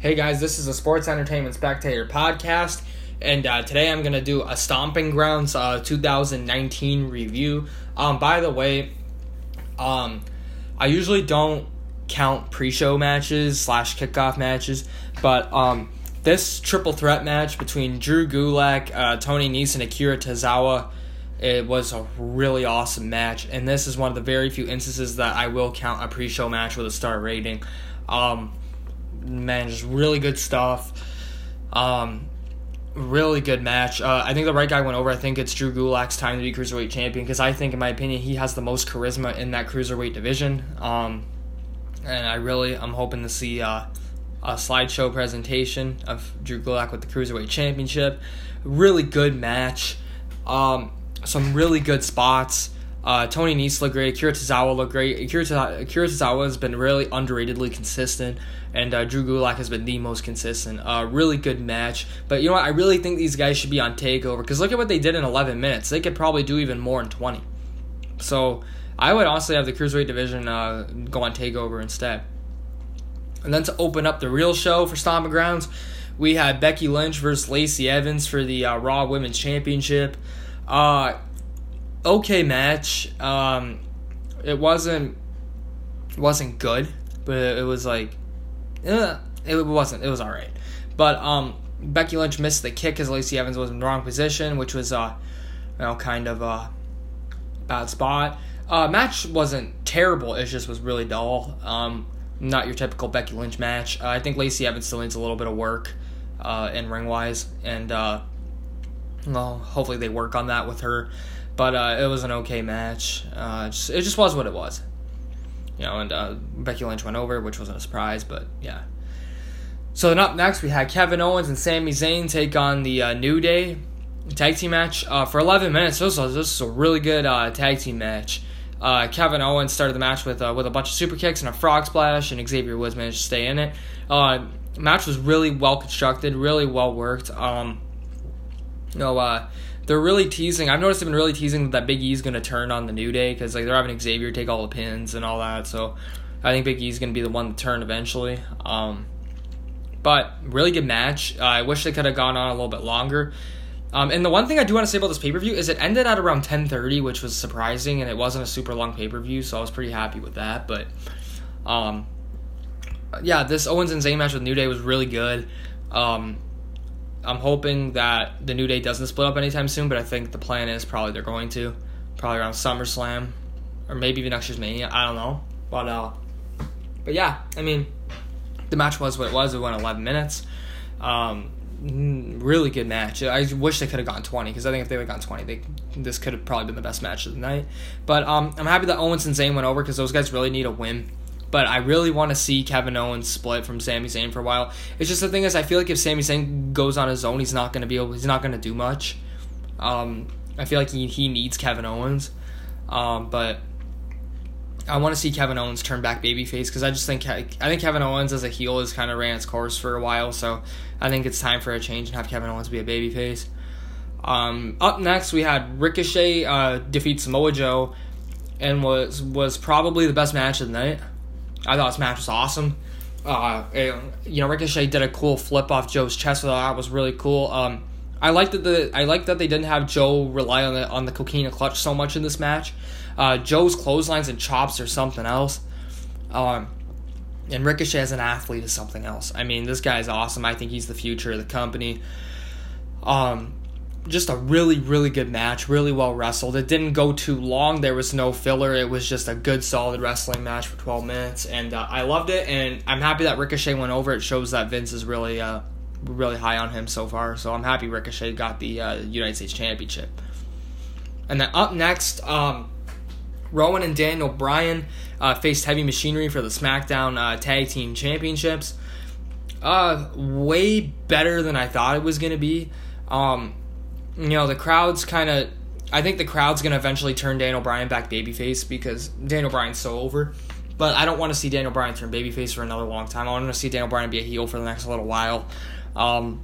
Hey guys, this is a Sports Entertainment Spectator podcast, and uh, today I'm gonna do a Stomping Grounds uh, 2019 review. Um, by the way, um, I usually don't count pre-show matches slash kickoff matches, but um, this triple threat match between Drew Gulak, uh, Tony Nese, and Akira Tozawa, it was a really awesome match, and this is one of the very few instances that I will count a pre-show match with a star rating. Um, man, just really good stuff. Um, really good match. Uh, I think the right guy went over. I think it's Drew Gulak's time to be cruiserweight champion because I think, in my opinion, he has the most charisma in that cruiserweight division. Um, and I really, I'm hoping to see uh, a slideshow presentation of Drew Gulak with the cruiserweight championship. Really good match. Um, some really good spots. Uh, Tony Nese looked great. Akira Tozawa looked great. Akira, Akira Tozawa has been really underratedly consistent and uh, Drew Gulak has been the most consistent. Uh, really good match. But you know what? I really think these guys should be on Takeover because look at what they did in 11 minutes. They could probably do even more in 20. So I would honestly have the Cruiserweight division uh, go on Takeover instead. And then to open up the real show for Stomping Grounds, we had Becky Lynch versus Lacey Evans for the uh, Raw Women's Championship. Uh, okay match. Um, it wasn't wasn't good, but it was like uh, it wasn't. It was all right. But um, Becky Lynch missed the kick because Lacey Evans was in the wrong position, which was uh, you know, kind of a bad spot. Uh, match wasn't terrible. It just was really dull. Um, not your typical Becky Lynch match. Uh, I think Lacey Evans still needs a little bit of work uh, in ring wise, and uh, well, hopefully they work on that with her. But uh, it was an okay match. Uh, just, it just was what it was you know, and uh, Becky Lynch went over, which wasn't a surprise, but yeah. So then up next, we had Kevin Owens and Sami Zayn take on the uh, New Day tag team match uh, for 11 minutes. This was, this was a really good uh, tag team match. Uh, Kevin Owens started the match with uh, with a bunch of super kicks and a frog splash, and Xavier Woods managed to stay in it. match was really well constructed, really well worked. Um, you know, they're really teasing. I've noticed they've been really teasing that Big E's going to turn on the New Day because like they're having Xavier take all the pins and all that. So I think Big E's going to be the one to turn eventually. Um, but really good match. Uh, I wish they could have gone on a little bit longer. Um, and the one thing I do want to say about this pay per view is it ended at around ten thirty, which was surprising, and it wasn't a super long pay per view, so I was pretty happy with that. But um, yeah, this Owens and Zayn match with New Day was really good. Um, I'm hoping that the New Day doesn't split up anytime soon, but I think the plan is probably they're going to, probably around SummerSlam, or maybe even next year's Mania. I don't know, but uh, but yeah, I mean, the match was what it was. It went 11 minutes. Um, really good match. I wish they could have gone 20 because I think if they would have gone 20, they this could have probably been the best match of the night. But um, I'm happy that Owens and Zayn went over because those guys really need a win but I really want to see Kevin Owens split from Sami Zayn for a while. It's just the thing is, I feel like if Sami Zayn goes on his own, he's not to be able. He's not to do much. Um, I feel like he he needs Kevin Owens, um, but I want to see Kevin Owens turn back babyface because I just think I think Kevin Owens as a heel has kind of ran its course for a while. So I think it's time for a change and have Kevin Owens be a babyface. Um, up next, we had Ricochet uh, defeat Samoa Joe, and was was probably the best match of the night. I thought this match was awesome. Uh, you know, Ricochet did a cool flip off Joe's chest. So that was really cool. Um, I liked that the I liked that they didn't have Joe rely on the on the coquina clutch so much in this match. Uh, Joe's clotheslines and chops are something else. Um, and Ricochet as an athlete is something else. I mean, this guy is awesome. I think he's the future of the company. Um, just a really really good match really well wrestled. It didn't go too long. There was no filler. It was just a good solid wrestling match for 12 minutes and uh, i loved it and i'm happy that ricochet went over. It shows that vince is really uh, really high on him so far so i'm happy ricochet got the uh, united states championship. And then up next um, rowan and daniel bryan uh, faced heavy machinery for the smackdown uh, tag team championships. Uh, way better than i thought it was going to be. Um, you know, the crowd's kind of. I think the crowd's going to eventually turn Daniel Bryan back babyface because Daniel Bryan's so over. But I don't want to see Daniel Bryan turn babyface for another long time. I want to see Daniel Bryan be a heel for the next little while. Um,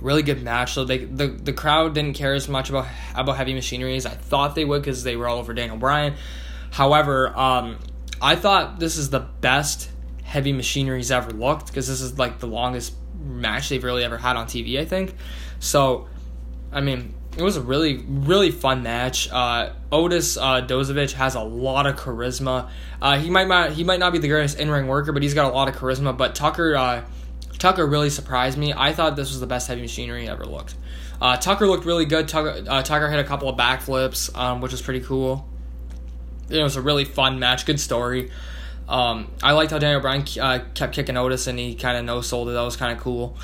really good match. So they the the crowd didn't care as much about about heavy machinery as I thought they would because they were all over Daniel Bryan. However, um, I thought this is the best Heavy Machinery's ever looked because this is like the longest match they've really ever had on TV, I think. So, I mean, it was a really, really fun match. Uh, Otis uh, Dozovic has a lot of charisma. Uh, he might not he might not be the greatest in ring worker, but he's got a lot of charisma. But Tucker uh, Tucker really surprised me. I thought this was the best heavy machinery ever looked. Uh, Tucker looked really good. Tucker, uh, Tucker hit a couple of backflips, um, which was pretty cool. It was a really fun match, good story. Um, I liked how Daniel Bryan uh, kept kicking Otis and he kind of no sold it. That was kind of cool.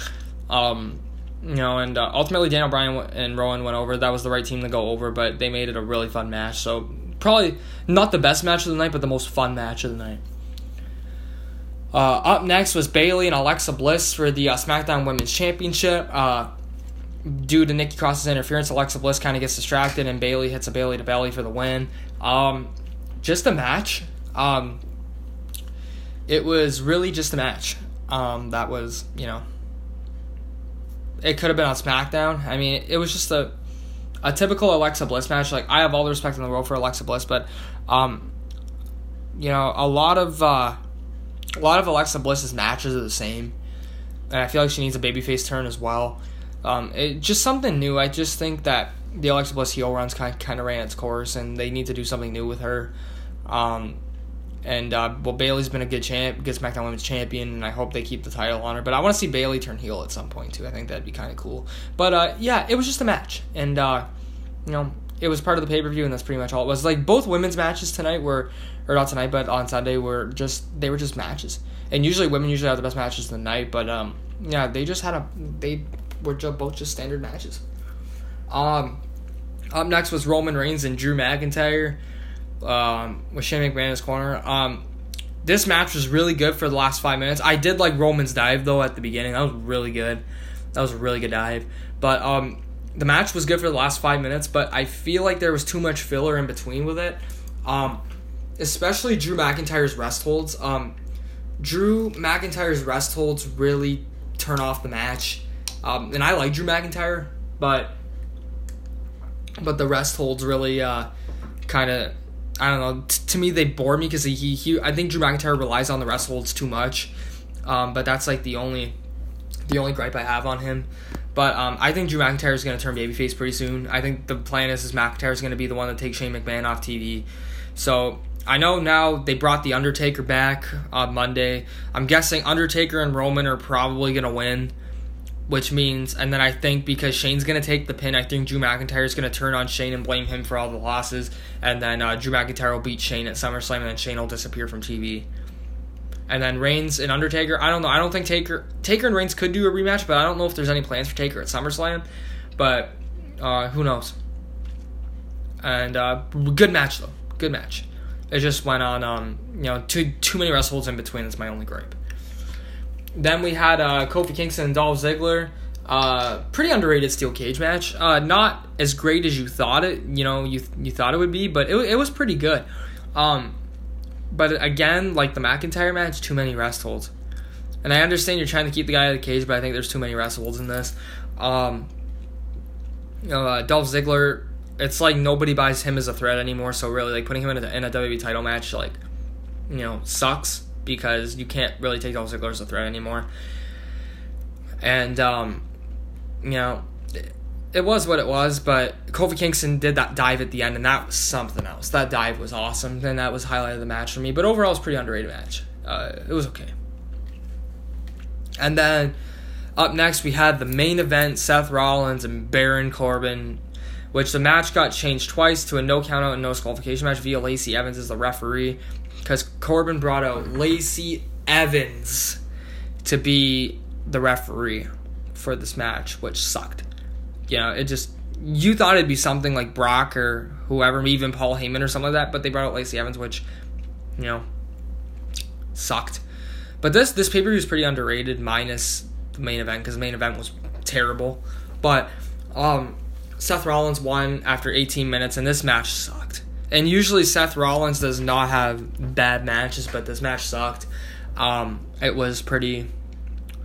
Um, you know, and uh, ultimately Daniel Bryan and Rowan went over. That was the right team to go over, but they made it a really fun match. So probably not the best match of the night, but the most fun match of the night. Uh, up next was Bayley and Alexa Bliss for the uh, SmackDown Women's Championship. Uh, due to Nikki Cross's interference, Alexa Bliss kind of gets distracted, and Bayley hits a Bayley to belly for the win. Um, just a match. Um, it was really just a match. Um, that was, you know, it could have been on SmackDown. I mean, it was just a a typical Alexa Bliss match. Like I have all the respect in the world for Alexa Bliss, but um, you know, a lot of uh, a lot of Alexa Bliss's matches are the same, and I feel like she needs a babyface turn as well. Um, it just something new. I just think that the Alexa Bliss heel runs kind kind of ran its course, and they need to do something new with her. Um, and uh, well, Bayley's been a good champ, good SmackDown Women's Champion, and I hope they keep the title on her. But I want to see Bayley turn heel at some point too. I think that'd be kind of cool. But uh, yeah, it was just a match, and uh, you know, it was part of the pay per view, and that's pretty much all it was. Like both women's matches tonight were, or not tonight, but on Sunday were just they were just matches. And usually women usually have the best matches of the night, but um, yeah, they just had a they were just both just standard matches. Um, up next was Roman Reigns and Drew McIntyre um, with Shane his corner. Um, this match was really good for the last five minutes. I did like Roman's dive though at the beginning. That was really good. That was a really good dive. But um, the match was good for the last five minutes. But I feel like there was too much filler in between with it. Um, especially Drew McIntyre's rest holds. Um, Drew McIntyre's rest holds really turn off the match. Um, and I like Drew McIntyre, but but the rest holds really uh, kind of I don't know. T- to me, they bore me because he, he, I think Drew McIntyre relies on the rest holds too much. Um, but that's like the only the only gripe I have on him. But um, I think Drew McIntyre is going to turn babyface pretty soon. I think the plan is, is McIntyre is going to be the one to take Shane McMahon off TV. So I know now they brought the Undertaker back on Monday. I'm guessing Undertaker and Roman are probably going to win which means, and then I think because Shane's going to take the pin, I think Drew McIntyre is going to turn on Shane and blame him for all the losses, and then uh, Drew McIntyre will beat Shane at SummerSlam, and then Shane will disappear from TV. And then Reigns and Undertaker, I don't know. I don't think Taker, Taker and Reigns could do a rematch, but I don't know if there's any plans for Taker at SummerSlam. But uh, who knows? And uh, good match though, good match. It just went on, um, you know, too too many wrestles in between. That's my only gripe. Then we had uh, Kofi Kingston and Dolph Ziggler. Uh, pretty underrated steel cage match. Uh, not as great as you thought it. You know, you you thought it would be, but it it was pretty good. Um, but again, like the McIntyre match, too many rest holds. And I understand you're trying to keep the guy out of the cage, but I think there's too many rest holds in this. Um, you know, uh, Dolph Ziggler, it's like nobody buys him as a threat anymore. So really, like putting him in a, in a WWE title match, like you know, sucks because you can't really take Dolph Ziggler as a threat anymore. And um, you know, it, it was what it was, but Kofi Kingston did that dive at the end, and that was something else. That dive was awesome, and that was highlight of the match for me. But overall, it's pretty underrated match. Uh, it was okay. And then up next, we had the main event: Seth Rollins and Baron Corbin, which the match got changed twice to a no countout and no disqualification match via Lacey Evans as the referee because Corbin brought out Lacey Evans to be the referee for this match, which sucked. You know, it just you thought it'd be something like Brock or whoever, even Paul Heyman or something like that, but they brought out Lacey Evans, which you know sucked. But this this pay per view is pretty underrated, minus the main event because the main event was terrible. But um, Seth Rollins won after 18 minutes, and this match sucked. And usually Seth Rollins does not have bad matches, but this match sucked. Um, it was pretty,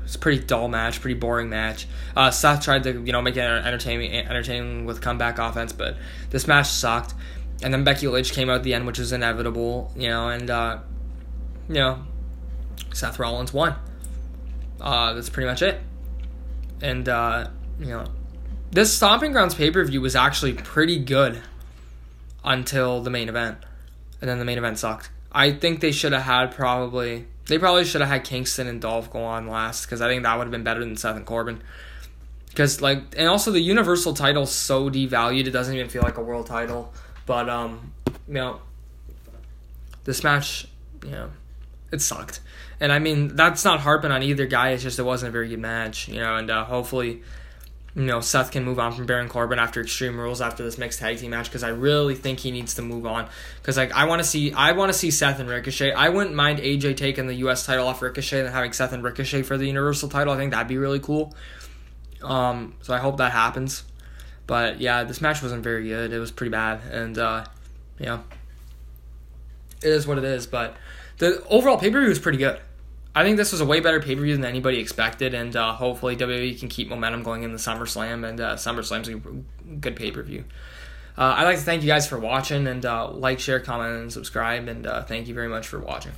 it's pretty dull match, pretty boring match. Uh, Seth tried to you know make it entertaining, entertaining with comeback offense, but this match sucked. And then Becky Lynch came out at the end, which was inevitable, you know, and uh, you know, Seth Rollins won. Uh, that's pretty much it. And uh, you know, this Stomping Grounds pay per view was actually pretty good until the main event, and then the main event sucked. I think they should have had probably they probably should have had Kingston and Dolph go on last because I think that would have been better than Seth and Corbin. Because like, and also the Universal title's so devalued, it doesn't even feel like a world title. But um, you know, this match, you know, it sucked. And I mean, that's not harping on either guy. It's just it wasn't a very good match, you know. And uh, hopefully, you know, Seth can move on from Baron Corbin after Extreme Rules after this mixed tag team match because I really think he needs to move on. Because like I want to see, I want to see Seth and Ricochet. I wouldn't mind AJ taking the U.S. title off Ricochet and having Seth and Ricochet for the Universal title. I think that'd be really cool. Um, so I hope that happens. But yeah, this match wasn't very good. It was pretty bad, and uh, yeah, it is what it is. But the overall pay per view was pretty good. I think this was a way better pay per view than anybody expected, and uh, hopefully WWE can keep momentum going in the SummerSlam, and uh, SummerSlam's a good pay per view. Uh, I'd like to thank you guys for watching, and uh, like, share, comment, and subscribe, and uh, thank you very much for watching.